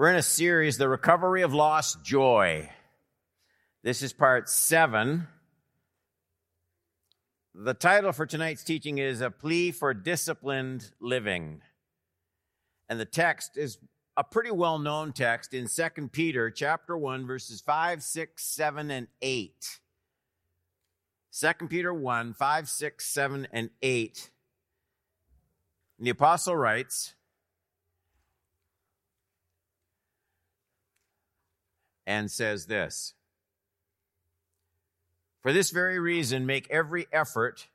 We're in a series, The Recovery of Lost Joy. This is part seven. The title for tonight's teaching is A Plea for Disciplined Living. And the text is a pretty well known text in 2 Peter chapter 1, verses 5, 6, 7, and 8. 2 Peter 1, 5, 6, 7, and 8. And the apostle writes, and says this For this very reason, make every effort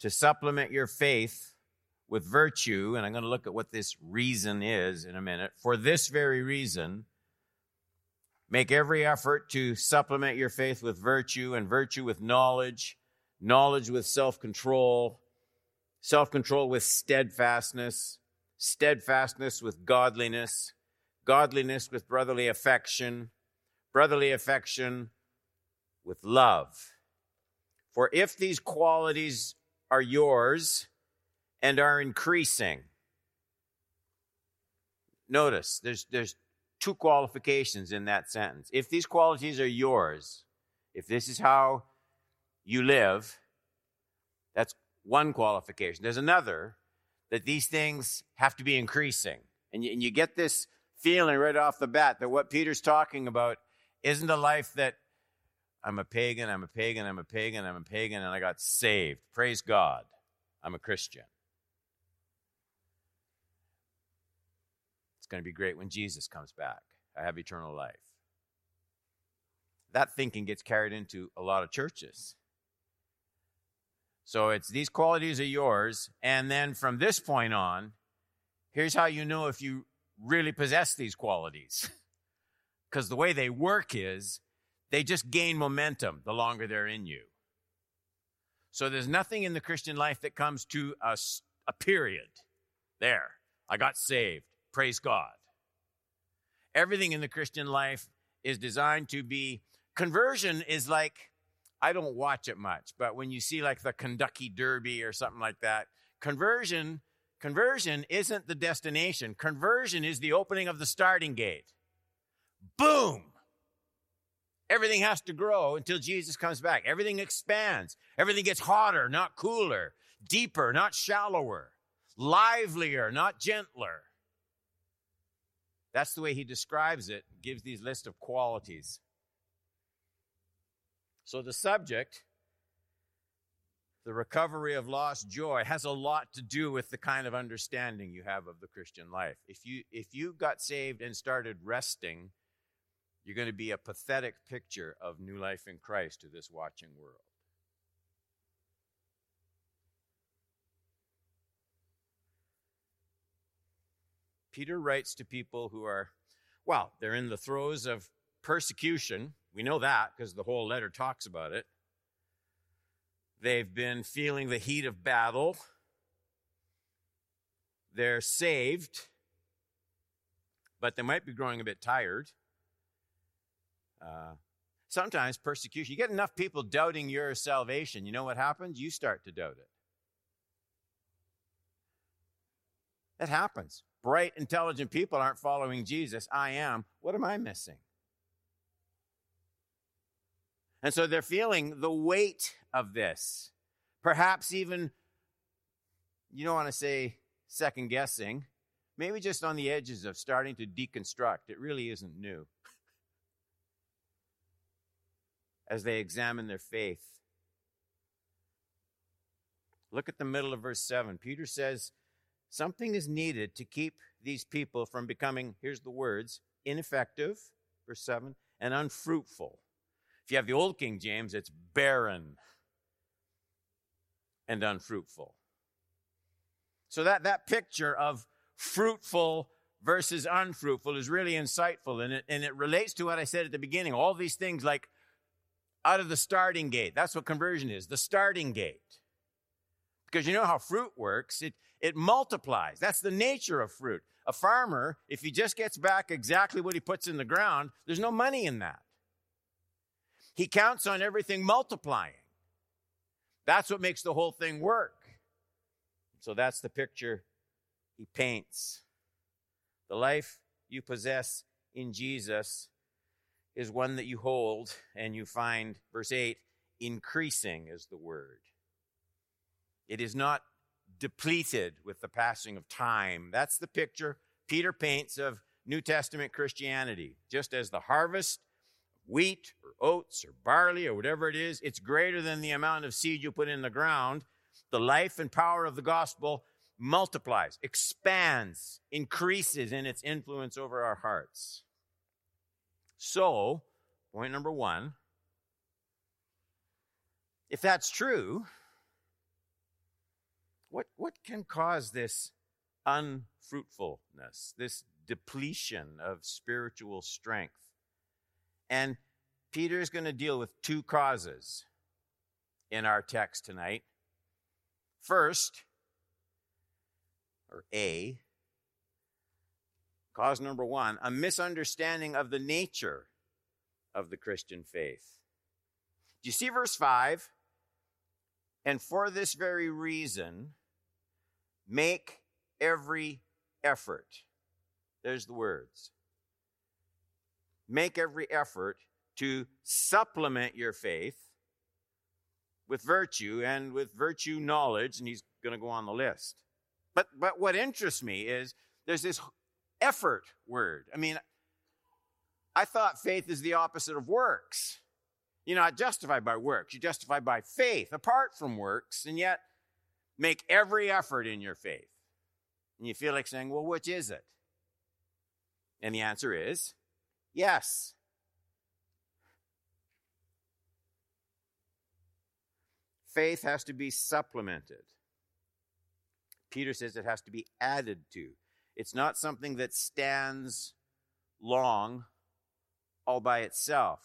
to supplement your faith with virtue. And I'm going to look at what this reason is in a minute. For this very reason, make every effort to supplement your faith with virtue, and virtue with knowledge, knowledge with self control, self control with steadfastness, steadfastness with godliness godliness with brotherly affection, brotherly affection with love. For if these qualities are yours and are increasing, notice there's, there's two qualifications in that sentence. If these qualities are yours, if this is how you live, that's one qualification. There's another that these things have to be increasing. And you, and you get this feeling right off the bat that what Peter's talking about isn't a life that I'm a pagan, I'm a pagan, I'm a pagan, I'm a pagan, and I got saved. Praise God. I'm a Christian. It's going to be great when Jesus comes back. I have eternal life. That thinking gets carried into a lot of churches. So it's these qualities are yours, and then from this point on, here's how you know if you really possess these qualities. Because the way they work is they just gain momentum the longer they're in you. So there's nothing in the Christian life that comes to a, a period. There, I got saved. Praise God. Everything in the Christian life is designed to be conversion is like I don't watch it much, but when you see like the Kentucky Derby or something like that, conversion Conversion isn't the destination. Conversion is the opening of the starting gate. Boom! Everything has to grow until Jesus comes back. Everything expands. Everything gets hotter, not cooler. Deeper, not shallower. Livelier, not gentler. That's the way he describes it, gives these list of qualities. So the subject the recovery of lost joy has a lot to do with the kind of understanding you have of the Christian life. If you if you got saved and started resting, you're going to be a pathetic picture of new life in Christ to this watching world. Peter writes to people who are, well, they're in the throes of persecution. We know that because the whole letter talks about it. They've been feeling the heat of battle. They're saved, but they might be growing a bit tired. Uh, sometimes persecution, you get enough people doubting your salvation, you know what happens? You start to doubt it. That happens. Bright, intelligent people aren't following Jesus. I am. What am I missing? And so they're feeling the weight of this. Perhaps even, you don't want to say second guessing, maybe just on the edges of starting to deconstruct. It really isn't new. As they examine their faith. Look at the middle of verse 7. Peter says, Something is needed to keep these people from becoming, here's the words, ineffective, verse 7, and unfruitful. If you have the old King James, it's barren and unfruitful. So that, that picture of fruitful versus unfruitful is really insightful and it, and it relates to what I said at the beginning. All these things like out of the starting gate. That's what conversion is, the starting gate. Because you know how fruit works, it, it multiplies. That's the nature of fruit. A farmer, if he just gets back exactly what he puts in the ground, there's no money in that. He counts on everything multiplying. That's what makes the whole thing work. So that's the picture he paints. The life you possess in Jesus is one that you hold and you find, verse 8, increasing is the word. It is not depleted with the passing of time. That's the picture Peter paints of New Testament Christianity. Just as the harvest wheat or oats or barley or whatever it is, it's greater than the amount of seed you put in the ground. The life and power of the gospel multiplies, expands, increases in its influence over our hearts. So, point number one if that's true, what, what can cause this unfruitfulness, this depletion of spiritual strength? And Peter is going to deal with two causes in our text tonight. First, or A, cause number one, a misunderstanding of the nature of the Christian faith. Do you see verse 5? And for this very reason, make every effort. There's the words make every effort to supplement your faith with virtue and with virtue knowledge, and he's going to go on the list. But, but what interests me is there's this effort word. I mean, I thought faith is the opposite of works. You're not justified by works, you're justified by faith apart from works, and yet make every effort in your faith. And you feel like saying, well, which is it? And the answer is Yes. Faith has to be supplemented. Peter says it has to be added to. It's not something that stands long all by itself.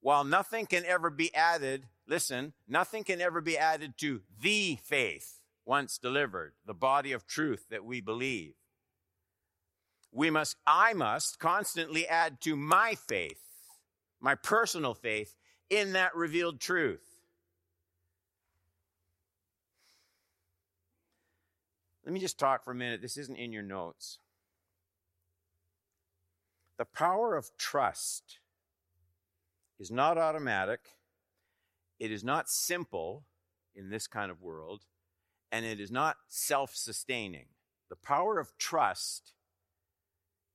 While nothing can ever be added, listen, nothing can ever be added to the faith once delivered, the body of truth that we believe we must, I must constantly add to my faith, my personal faith in that revealed truth. Let me just talk for a minute. This isn't in your notes. The power of trust is not automatic, it is not simple in this kind of world, and it is not self sustaining. The power of trust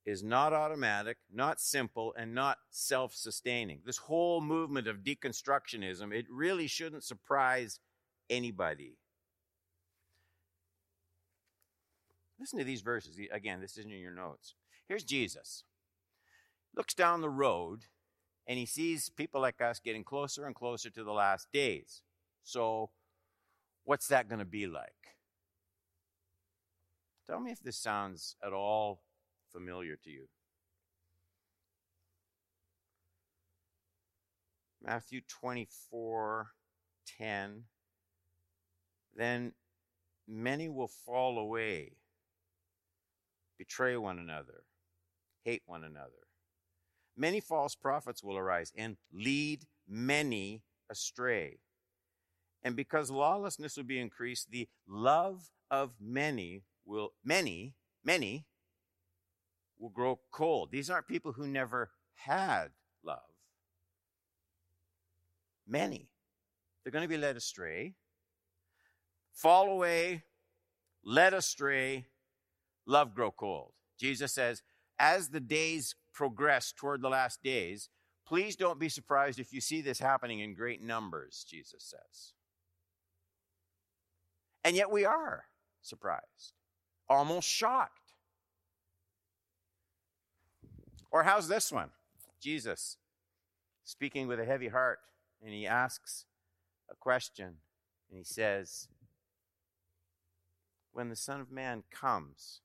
is not automatic, not simple, and not self sustaining. This whole movement of deconstructionism, it really shouldn't surprise anybody. Listen to these verses. Again, this isn't in your notes. Here's Jesus. Looks down the road and he sees people like us getting closer and closer to the last days. So, what's that going to be like? Tell me if this sounds at all familiar to you. Matthew 24 10. Then many will fall away, betray one another, hate one another. Many false prophets will arise and lead many astray. And because lawlessness will be increased, the love of many will, many, many will grow cold. These aren't people who never had love. Many. They're going to be led astray, fall away, led astray, love grow cold. Jesus says, as the days progress toward the last days, please don't be surprised if you see this happening in great numbers, Jesus says. And yet we are surprised, almost shocked. Or how's this one? Jesus speaking with a heavy heart, and he asks a question, and he says, When the Son of Man comes,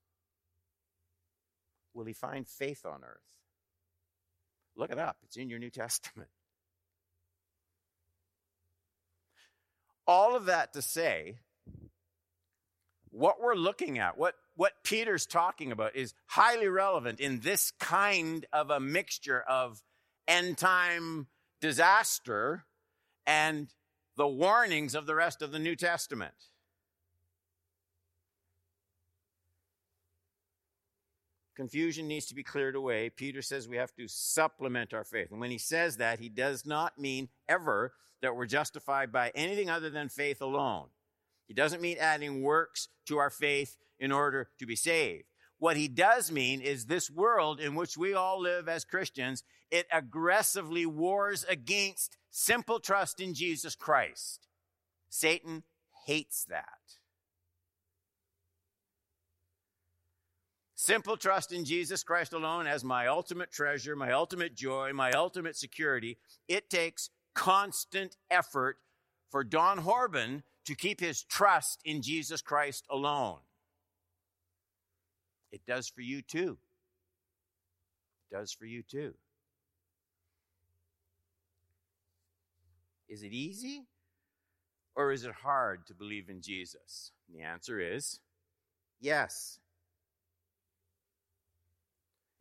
will he find faith on earth? Look it up, it's in your New Testament. All of that to say, what we're looking at, what what Peter's talking about is highly relevant in this kind of a mixture of end time disaster and the warnings of the rest of the New Testament. Confusion needs to be cleared away. Peter says we have to supplement our faith. And when he says that, he does not mean ever that we're justified by anything other than faith alone. He doesn't mean adding works to our faith in order to be saved. What he does mean is this world in which we all live as Christians, it aggressively wars against simple trust in Jesus Christ. Satan hates that. Simple trust in Jesus Christ alone as my ultimate treasure, my ultimate joy, my ultimate security. It takes constant effort for Don Horban to keep his trust in Jesus Christ alone. It does for you too. It does for you too. Is it easy or is it hard to believe in Jesus? The answer is yes.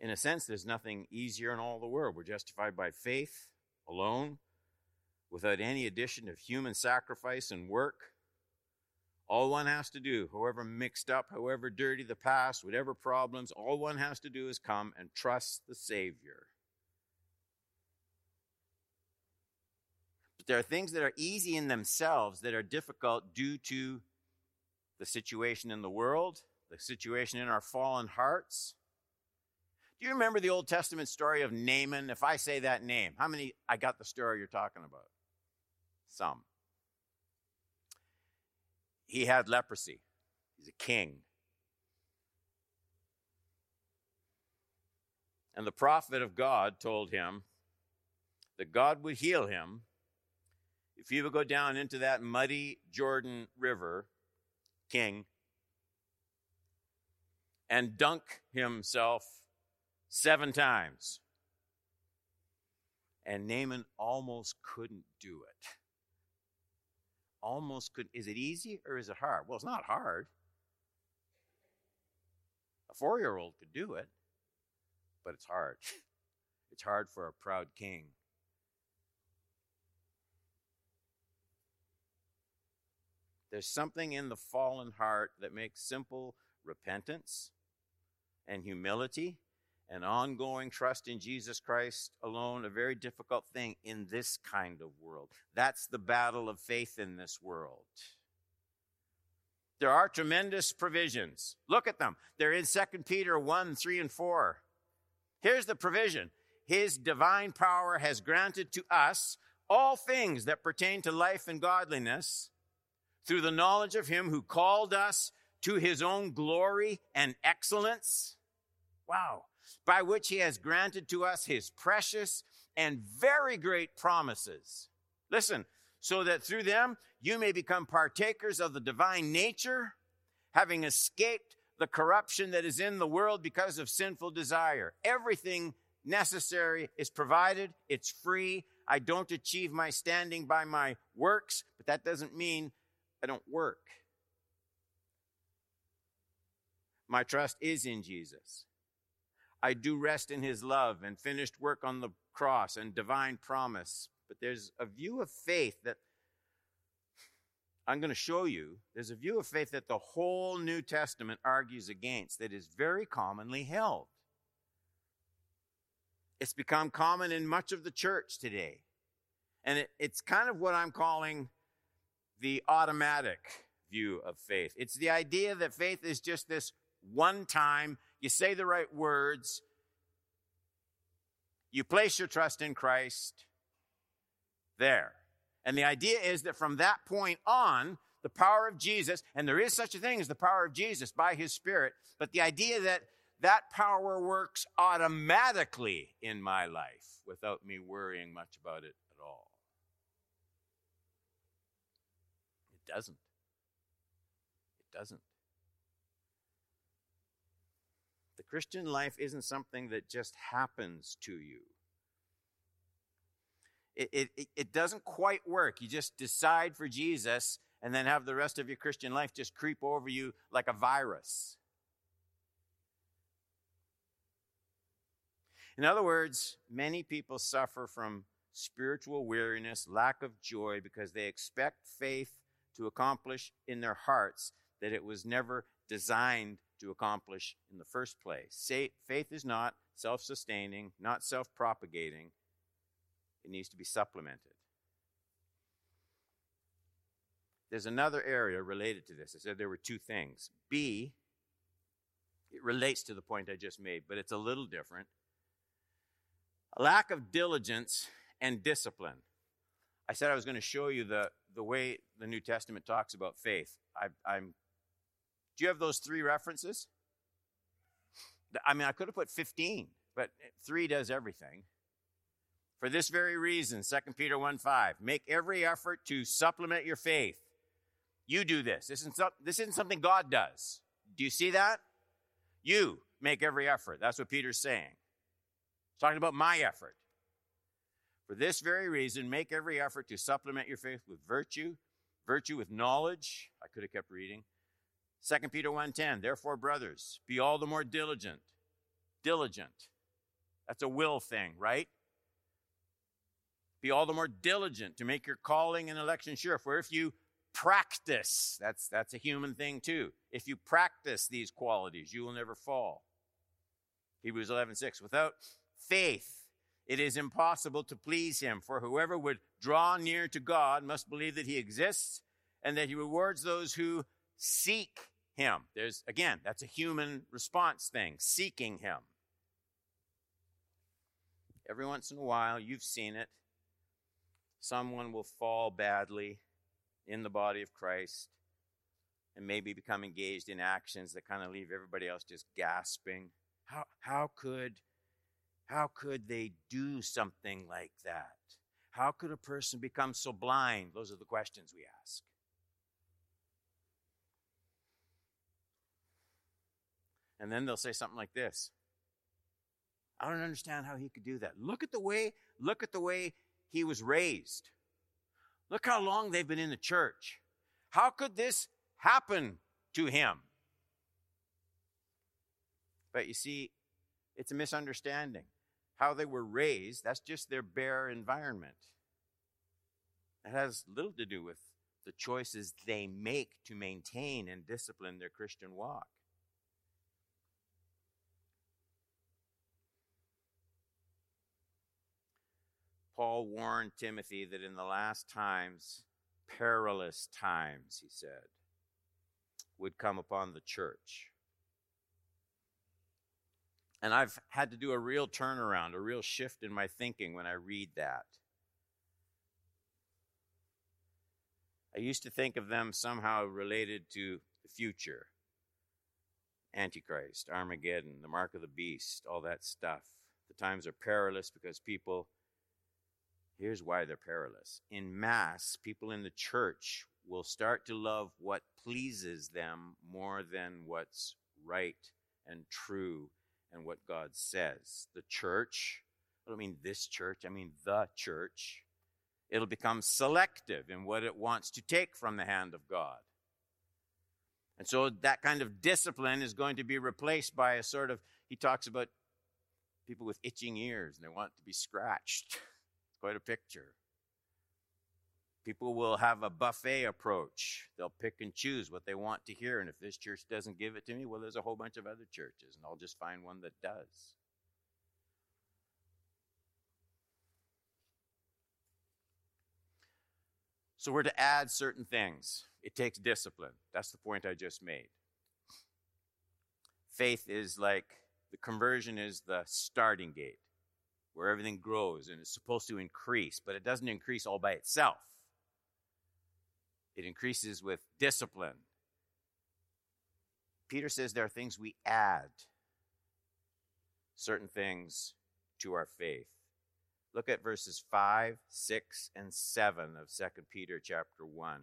In a sense, there's nothing easier in all the world. We're justified by faith alone, without any addition of human sacrifice and work. All one has to do, however mixed up, however dirty the past, whatever problems, all one has to do is come and trust the Savior. But there are things that are easy in themselves that are difficult due to the situation in the world, the situation in our fallen hearts. Do you remember the Old Testament story of Naaman? If I say that name, how many I got the story you're talking about? Some. He had leprosy. He's a king. And the prophet of God told him that God would heal him if he would go down into that muddy Jordan River, king, and dunk himself seven times. And Naaman almost couldn't do it. Almost could. Is it easy or is it hard? Well, it's not hard. A four year old could do it, but it's hard. It's hard for a proud king. There's something in the fallen heart that makes simple repentance and humility and ongoing trust in Jesus Christ alone a very difficult thing in this kind of world. That's the battle of faith in this world. There are tremendous provisions. Look at them. They're in 2 Peter 1, 3, and 4. Here's the provision. His divine power has granted to us all things that pertain to life and godliness through the knowledge of him who called us to his own glory and excellence. Wow by which he has granted to us his precious and very great promises. Listen, so that through them you may become partakers of the divine nature, having escaped the corruption that is in the world because of sinful desire. Everything necessary is provided, it's free. I don't achieve my standing by my works, but that doesn't mean I don't work. My trust is in Jesus. I do rest in his love and finished work on the cross and divine promise. But there's a view of faith that I'm going to show you. There's a view of faith that the whole New Testament argues against that is very commonly held. It's become common in much of the church today. And it, it's kind of what I'm calling the automatic view of faith. It's the idea that faith is just this one time you say the right words, you place your trust in Christ there. And the idea is that from that point on, the power of Jesus, and there is such a thing as the power of Jesus by his Spirit, but the idea that that power works automatically in my life without me worrying much about it at all. It doesn't. It doesn't. Christian life isn't something that just happens to you. It, it, it doesn't quite work. You just decide for Jesus and then have the rest of your Christian life just creep over you like a virus. In other words, many people suffer from spiritual weariness, lack of joy, because they expect faith to accomplish in their hearts that it was never designed to accomplish in the first place. Faith is not self sustaining, not self propagating, it needs to be supplemented. There's another area related to this. I said there were two things. B, it relates to the point I just made, but it's a little different. A lack of diligence and discipline. I said I was going to show you the, the way the New Testament talks about faith. I, am do you have those three references? I mean, I could have put 15, but three does everything. For this very reason, 2 Peter 1 5, make every effort to supplement your faith. You do this. This isn't, this isn't something God does. Do you see that? You make every effort. That's what Peter's saying. He's talking about my effort. For this very reason, make every effort to supplement your faith with virtue, virtue with knowledge. I could have kept reading 2 Peter 1:10, therefore brothers, be all the more diligent. Diligent. That's a will thing, right? Be all the more diligent to make your calling and election sure. For if you practice, that's that's a human thing too. If you practice these qualities, you will never fall. Hebrews 11:6, without faith it is impossible to please him, for whoever would draw near to God must believe that he exists and that he rewards those who seek him. There's, again, that's a human response thing, seeking him. Every once in a while, you've seen it. Someone will fall badly in the body of Christ and maybe become engaged in actions that kind of leave everybody else just gasping. How, how could how could they do something like that? How could a person become so blind? Those are the questions we ask. And then they'll say something like this. I don't understand how he could do that. Look at the way, look at the way he was raised. Look how long they've been in the church. How could this happen to him? But you see, it's a misunderstanding. How they were raised, that's just their bare environment. It has little to do with the choices they make to maintain and discipline their Christian walk. Paul warned Timothy that in the last times, perilous times, he said, would come upon the church. And I've had to do a real turnaround, a real shift in my thinking when I read that. I used to think of them somehow related to the future Antichrist, Armageddon, the mark of the beast, all that stuff. The times are perilous because people Here's why they're perilous. In mass, people in the church will start to love what pleases them more than what's right and true and what God says. The church, I don't mean this church, I mean the church. It'll become selective in what it wants to take from the hand of God. And so that kind of discipline is going to be replaced by a sort of, he talks about people with itching ears and they want to be scratched. quite a picture. People will have a buffet approach. They'll pick and choose what they want to hear. And if this church doesn't give it to me, well, there's a whole bunch of other churches, and I'll just find one that does. So we're to add certain things. It takes discipline. That's the point I just made. Faith is like the conversion is the starting gate where everything grows and it's supposed to increase, but it doesn't increase all by itself. It increases with discipline. Peter says there are things we add certain things to our faith. Look at verses 5, 6, and 7 of 2 Peter chapter 1.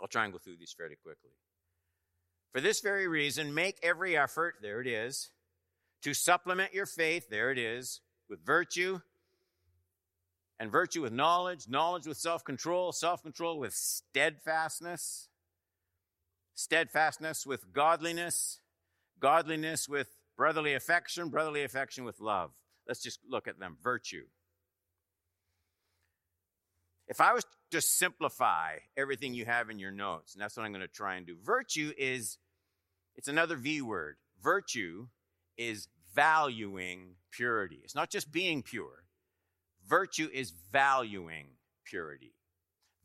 I'll try and go through these fairly quickly. For this very reason, make every effort, there it is, to supplement your faith, there it is, with virtue, and virtue with knowledge, knowledge with self control, self control with steadfastness, steadfastness with godliness, godliness with brotherly affection, brotherly affection with love. Let's just look at them. Virtue. If I was to simplify everything you have in your notes, and that's what I'm going to try and do, virtue is It's another V word. Virtue is valuing purity. It's not just being pure. Virtue is valuing purity,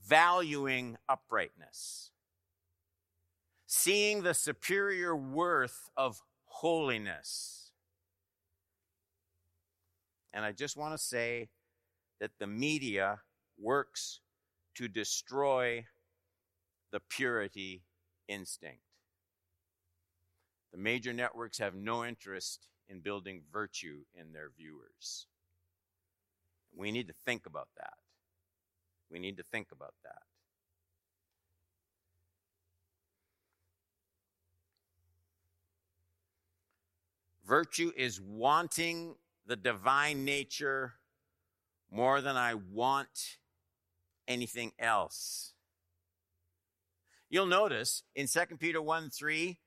valuing uprightness, seeing the superior worth of holiness. And I just want to say that the media works to destroy the purity instinct. The major networks have no interest in building virtue in their viewers. We need to think about that. We need to think about that. Virtue is wanting the divine nature more than I want anything else. You'll notice in 2 Peter 1 3,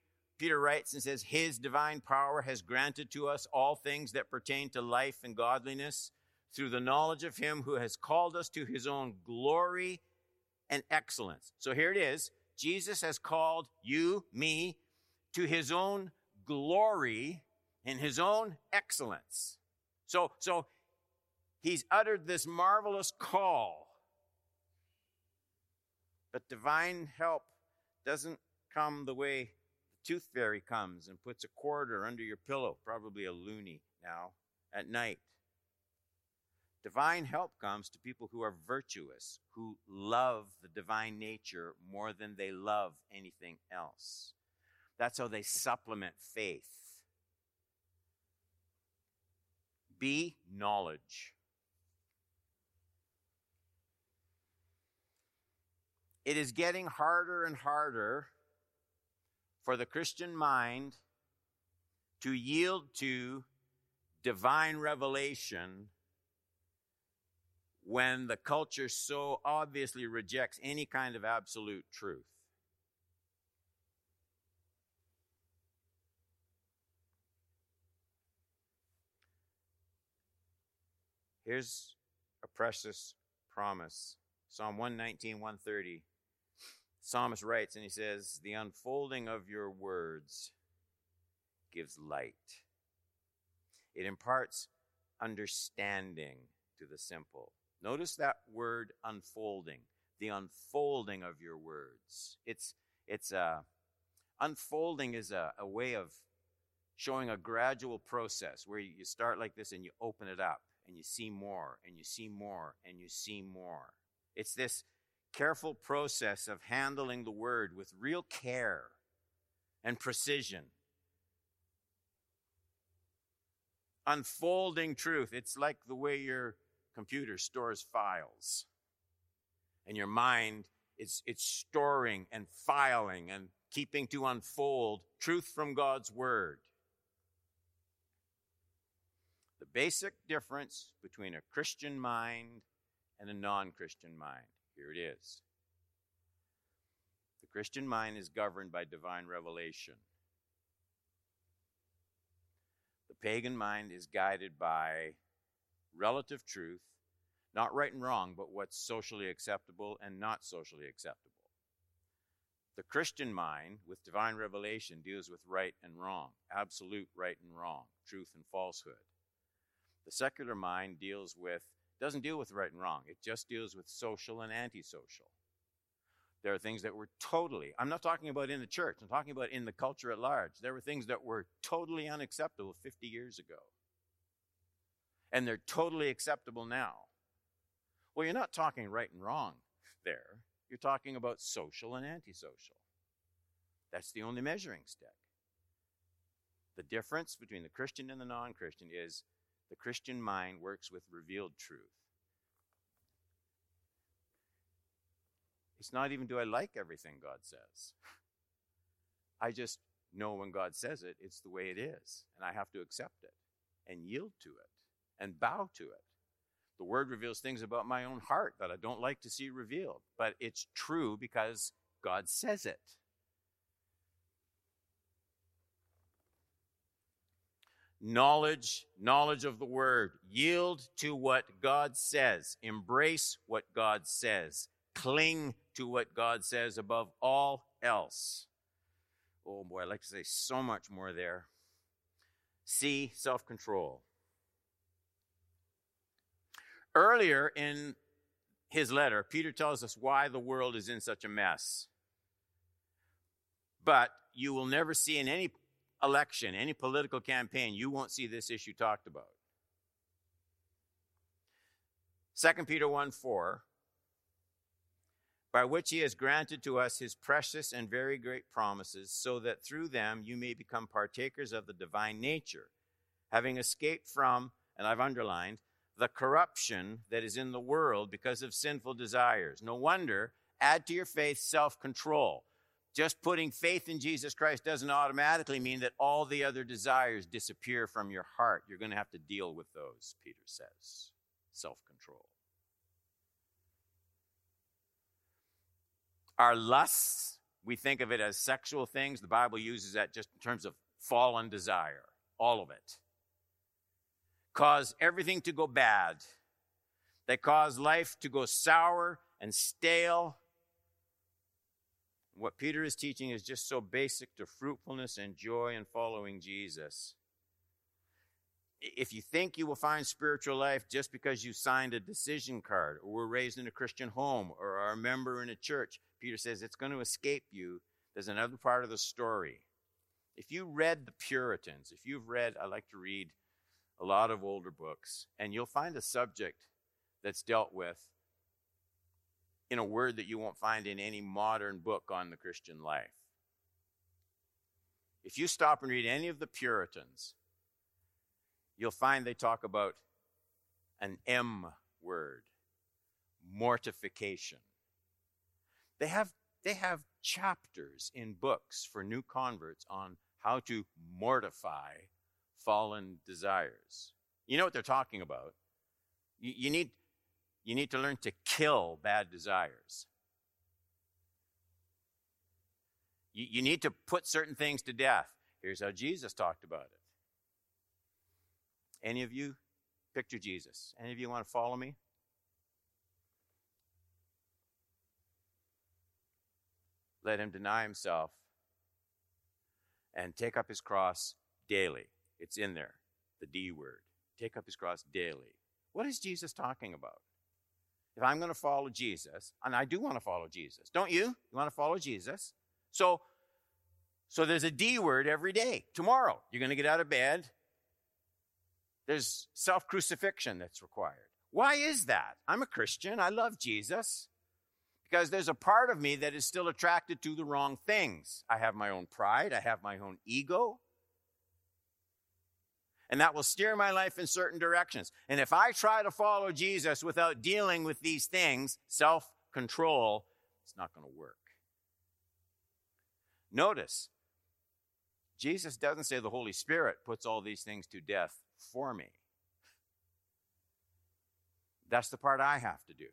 Peter writes and says, His divine power has granted to us all things that pertain to life and godliness through the knowledge of Him who has called us to His own glory and excellence. So here it is Jesus has called you, me, to His own glory and His own excellence. So, so He's uttered this marvelous call. But divine help doesn't come the way tooth fairy comes and puts a quarter under your pillow, probably a loonie now, at night. Divine help comes to people who are virtuous, who love the divine nature more than they love anything else. That's how they supplement faith. B, knowledge. It is getting harder and harder for the Christian mind to yield to divine revelation when the culture so obviously rejects any kind of absolute truth. Here's a precious promise Psalm 119, 130 psalmist writes and he says, The unfolding of your words gives light. It imparts understanding to the simple. Notice that word unfolding, the unfolding of your words. It's, it's a, unfolding is a, a way of showing a gradual process where you start like this and you open it up and you see more and you see more and you see more. It's this careful process of handling the word with real care and precision. Unfolding truth. It's like the way your computer stores files. And your mind is it's storing and filing and keeping to unfold truth from God's word. The basic difference between a Christian mind and a non Christian mind. Here it is. The Christian mind is governed by divine revelation. The pagan mind is guided by relative truth, not right and wrong, but what's socially acceptable and not socially acceptable. The Christian mind, with divine revelation, deals with right and wrong, absolute right and wrong, truth and falsehood. The secular mind deals with doesn't deal with right and wrong. It just deals with social and antisocial. There are things that were totally, I'm not talking about in the church, I'm talking about in the culture at large. There were things that were totally unacceptable 50 years ago. And they're totally acceptable now. Well, you're not talking right and wrong there. You're talking about social and antisocial. That's the only measuring stick. The difference between the Christian and the non Christian is the Christian mind works with revealed truth. It's not even do I like everything God says. I just know when God says it, it's the way it is. And I have to accept it and yield to it and bow to it. The word reveals things about my own heart that I don't like to see revealed, but it's true because God says it. Knowledge, knowledge of the word. Yield to what God says. Embrace what God says. Cling to what God says above all else. oh boy, I'd like to say so much more there. C, self control. Earlier in his letter, Peter tells us why the world is in such a mess. But you will never see in any election, any political campaign, you won't see this issue talked about. 2 Peter 1 4, by which he has granted to us his precious and very great promises, so that through them you may become partakers of the divine nature, having escaped from, and I've underlined, the corruption that is in the world because of sinful desires. No wonder, add to your faith self control. Just putting faith in Jesus Christ doesn't automatically mean that all the other desires disappear from your heart. You're going to have to deal with those, Peter says. Self control. Our lusts, we think of it as sexual things. The Bible uses that just in terms of fallen desire, all of it cause everything to go bad. They cause life to go sour and stale. What Peter is teaching is just so basic to fruitfulness and joy in following Jesus. If you think you will find spiritual life just because you signed a decision card or were raised in a Christian home or are a member in a church, Peter says it's going to escape you. There's another part of the story. If you read the Puritans, if you've read, I like to read a lot of older books, and you'll find a subject that's dealt with in a word that you won't find in any modern book on the Christian life. If you stop and read any of the Puritans, you'll find they talk about an M word mortification. They have, they have chapters in books for new converts on how to mortify fallen desires. You know what they're talking about. You, you, need, you need to learn to kill bad desires. You, you need to put certain things to death. Here's how Jesus talked about it. Any of you picture Jesus? Any of you want to follow me? Let him deny himself and take up his cross daily. It's in there, the D word. Take up his cross daily. What is Jesus talking about? If I'm going to follow Jesus, and I do want to follow Jesus, don't you? You want to follow Jesus? So, so there's a D word every day. Tomorrow, you're going to get out of bed. There's self crucifixion that's required. Why is that? I'm a Christian. I love Jesus. Because there's a part of me that is still attracted to the wrong things. I have my own pride. I have my own ego and that will steer my life in certain directions. And if I try to follow Jesus without dealing with these things, self control, it's not going to work. Notice, Jesus doesn't say the Holy Spirit puts all these things to death for me. That's the part I have to do.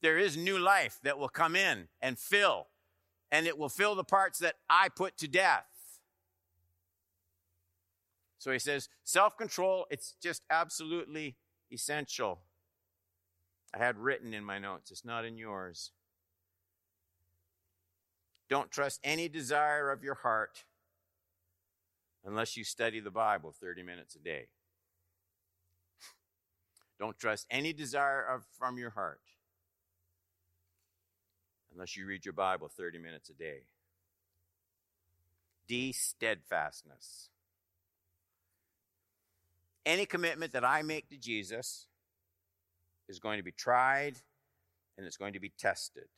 There is new life that will come in and fill, and it will fill the parts that I put to death. So he says, self control, it's just absolutely essential. I had written in my notes, it's not in yours. Don't trust any desire of your heart unless you study the Bible 30 minutes a day. Don't trust any desire of, from your heart unless you read your Bible 30 minutes a day. D, steadfastness. Any commitment that I make to Jesus is going to be tried and it's going to be tested.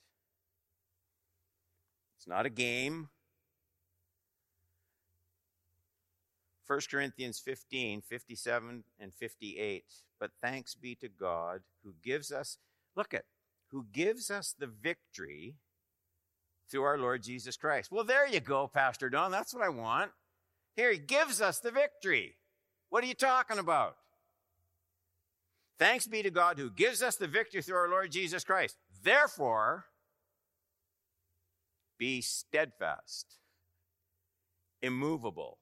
It's not a game. 1 Corinthians 15, 57 and 58. But thanks be to God who gives us, look at, who gives us the victory through our Lord Jesus Christ. Well, there you go, Pastor Don. That's what I want. Here, he gives us the victory. What are you talking about? Thanks be to God who gives us the victory through our Lord Jesus Christ. Therefore, be steadfast, immovable,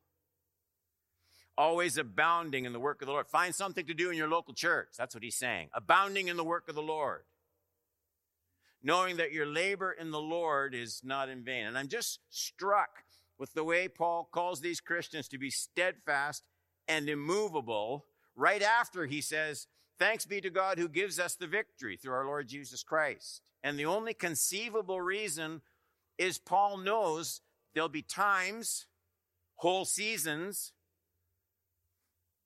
always abounding in the work of the Lord. Find something to do in your local church. That's what he's saying. Abounding in the work of the Lord. Knowing that your labor in the Lord is not in vain. And I'm just struck with the way Paul calls these Christians to be steadfast and immovable right after he says, Thanks be to God who gives us the victory through our Lord Jesus Christ. And the only conceivable reason is Paul knows there'll be times, whole seasons,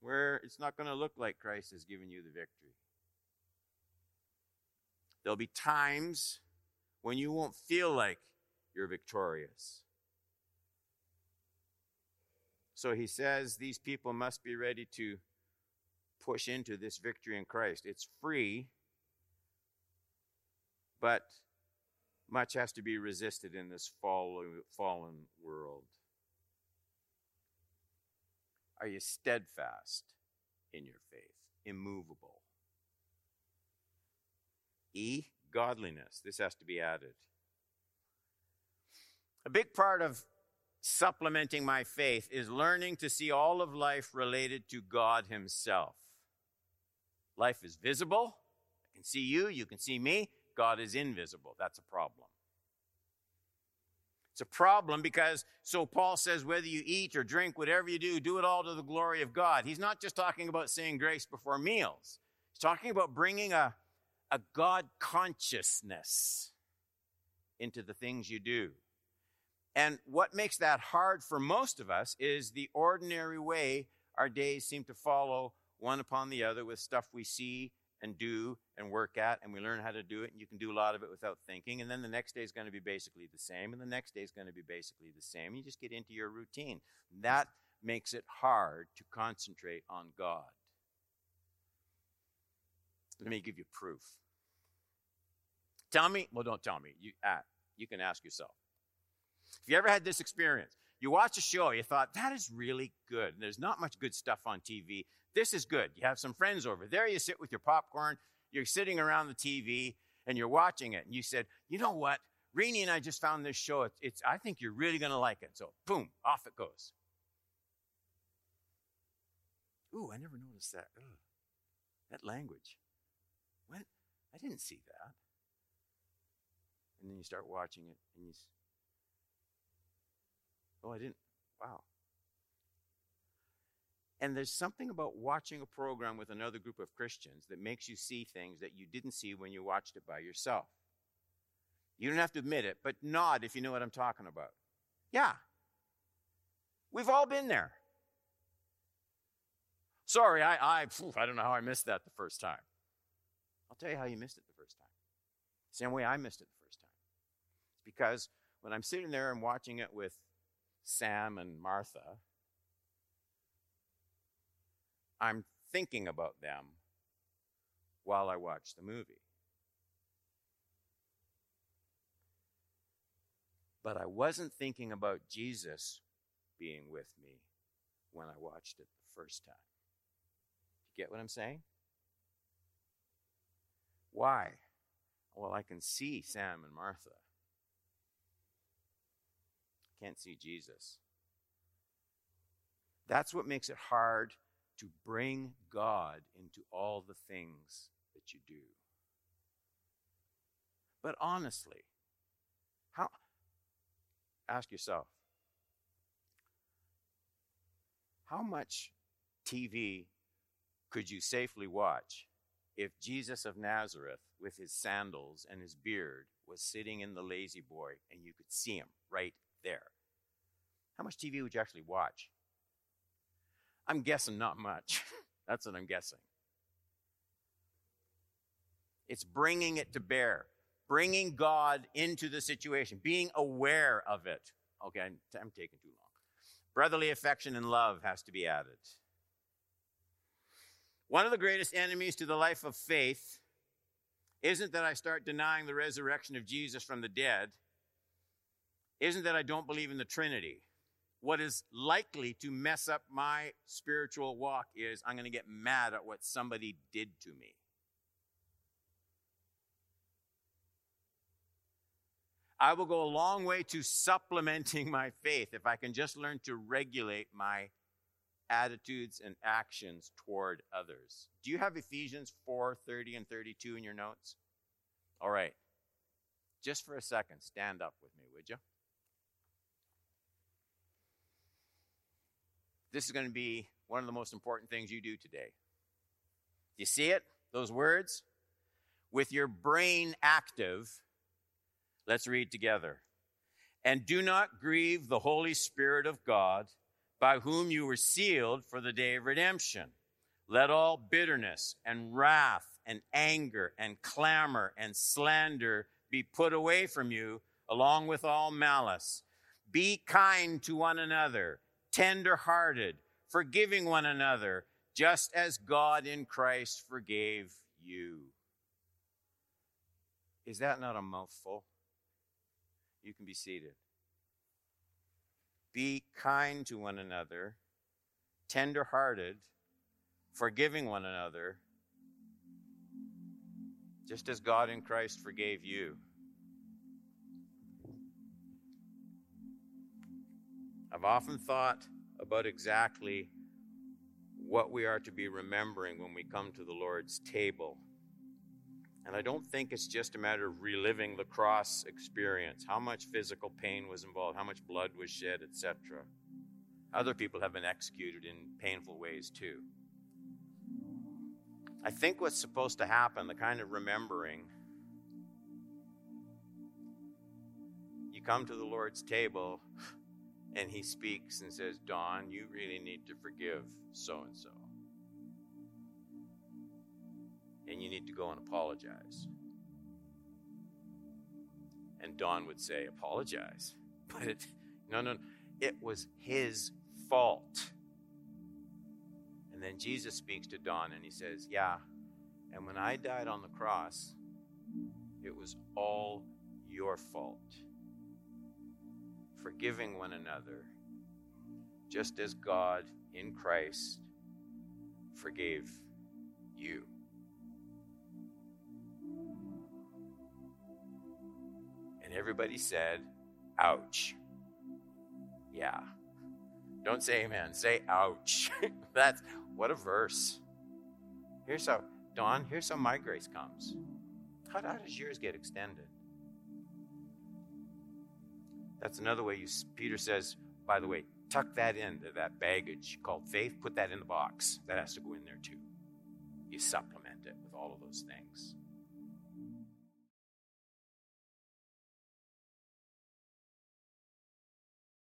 where it's not going to look like Christ has given you the victory. There'll be times when you won't feel like you're victorious. So he says these people must be ready to push into this victory in Christ. It's free, but much has to be resisted in this fallen world. Are you steadfast in your faith, immovable? E, godliness. This has to be added. A big part of supplementing my faith is learning to see all of life related to God Himself. Life is visible. I can see you, you can see me. God is invisible. That's a problem. It's a problem because, so Paul says, whether you eat or drink, whatever you do, do it all to the glory of God. He's not just talking about saying grace before meals, he's talking about bringing a, a God consciousness into the things you do. And what makes that hard for most of us is the ordinary way our days seem to follow one upon the other with stuff we see and do and work at, and we learn how to do it, and you can do a lot of it without thinking. And then the next day is going to be basically the same, and the next day is going to be basically the same. You just get into your routine. That makes it hard to concentrate on God. Let me give you proof. Tell me, well, don't tell me. You, uh, you can ask yourself. If you ever had this experience, you watch a show, you thought, that is really good. There's not much good stuff on TV. This is good. You have some friends over. There you sit with your popcorn. You're sitting around the TV and you're watching it. And you said, you know what? Rini and I just found this show. It's, it's I think you're really going to like it. So boom, off it goes. Ooh, I never noticed that. Ugh. That language. When? I didn't see that. And then you start watching it and you Oh, I didn't. Wow. And there's something about watching a program with another group of Christians that makes you see things that you didn't see when you watched it by yourself. You don't have to admit it, but nod if you know what I'm talking about. Yeah. We've all been there. Sorry, I, I, I don't know how I missed that the first time. I'll tell you how you missed it the first time. Same way I missed it the first time. It's because when I'm sitting there and watching it with Sam and Martha, I'm thinking about them while I watch the movie. But I wasn't thinking about Jesus being with me when I watched it the first time. Do you get what I'm saying? Why? Well, I can see Sam and Martha. Can't see Jesus. That's what makes it hard to bring God into all the things that you do. But honestly, how ask yourself how much TV could you safely watch if Jesus of Nazareth, with his sandals and his beard, was sitting in the La-Z-Boy and you could see him right there? How much TV would you actually watch? I'm guessing not much. That's what I'm guessing. It's bringing it to bear, bringing God into the situation, being aware of it. Okay, I'm, I'm taking too long. Brotherly affection and love has to be added. One of the greatest enemies to the life of faith isn't that I start denying the resurrection of Jesus from the dead, isn't that I don't believe in the Trinity what is likely to mess up my spiritual walk is I'm going to get mad at what somebody did to me. I will go a long way to supplementing my faith if I can just learn to regulate my attitudes and actions toward others. Do you have Ephesians 4 30 and 32 in your notes? All right. Just for a second, stand up with me, would you? This is going to be one of the most important things you do today. Do you see it? Those words? With your brain active, let's read together. And do not grieve the Holy Spirit of God, by whom you were sealed for the day of redemption. Let all bitterness and wrath and anger and clamor and slander be put away from you, along with all malice. Be kind to one another, tender hearted, forgiving one another, just as God in Christ forgave you. Is that not a mouthful? You can be seated. Be kind to one another, tender hearted, forgiving one another, just as God in Christ forgave you. I've often thought about exactly what we are to be remembering when we come to the Lord's table. And I don't think it's just a matter of reliving the cross experience, how much physical pain was involved, how much blood was shed, etc. Other people have been executed in painful ways too. I think what's supposed to happen, the kind of remembering, you come to the Lord's table and he speaks and says, Don, you really need to forgive so and so. And you need to go and apologize. And Don would say, Apologize. But it, no, no, it was his fault. And then Jesus speaks to Don and he says, Yeah, and when I died on the cross, it was all your fault forgiving one another, just as God in Christ forgave you. And everybody said, Ouch. Yeah. Don't say amen. Say ouch. That's what a verse. Here's how, Don, here's how my grace comes. How, how does yours get extended? That's another way you, Peter says, by the way, tuck that into that baggage called faith, put that in the box. That has to go in there too. You supplement it with all of those things.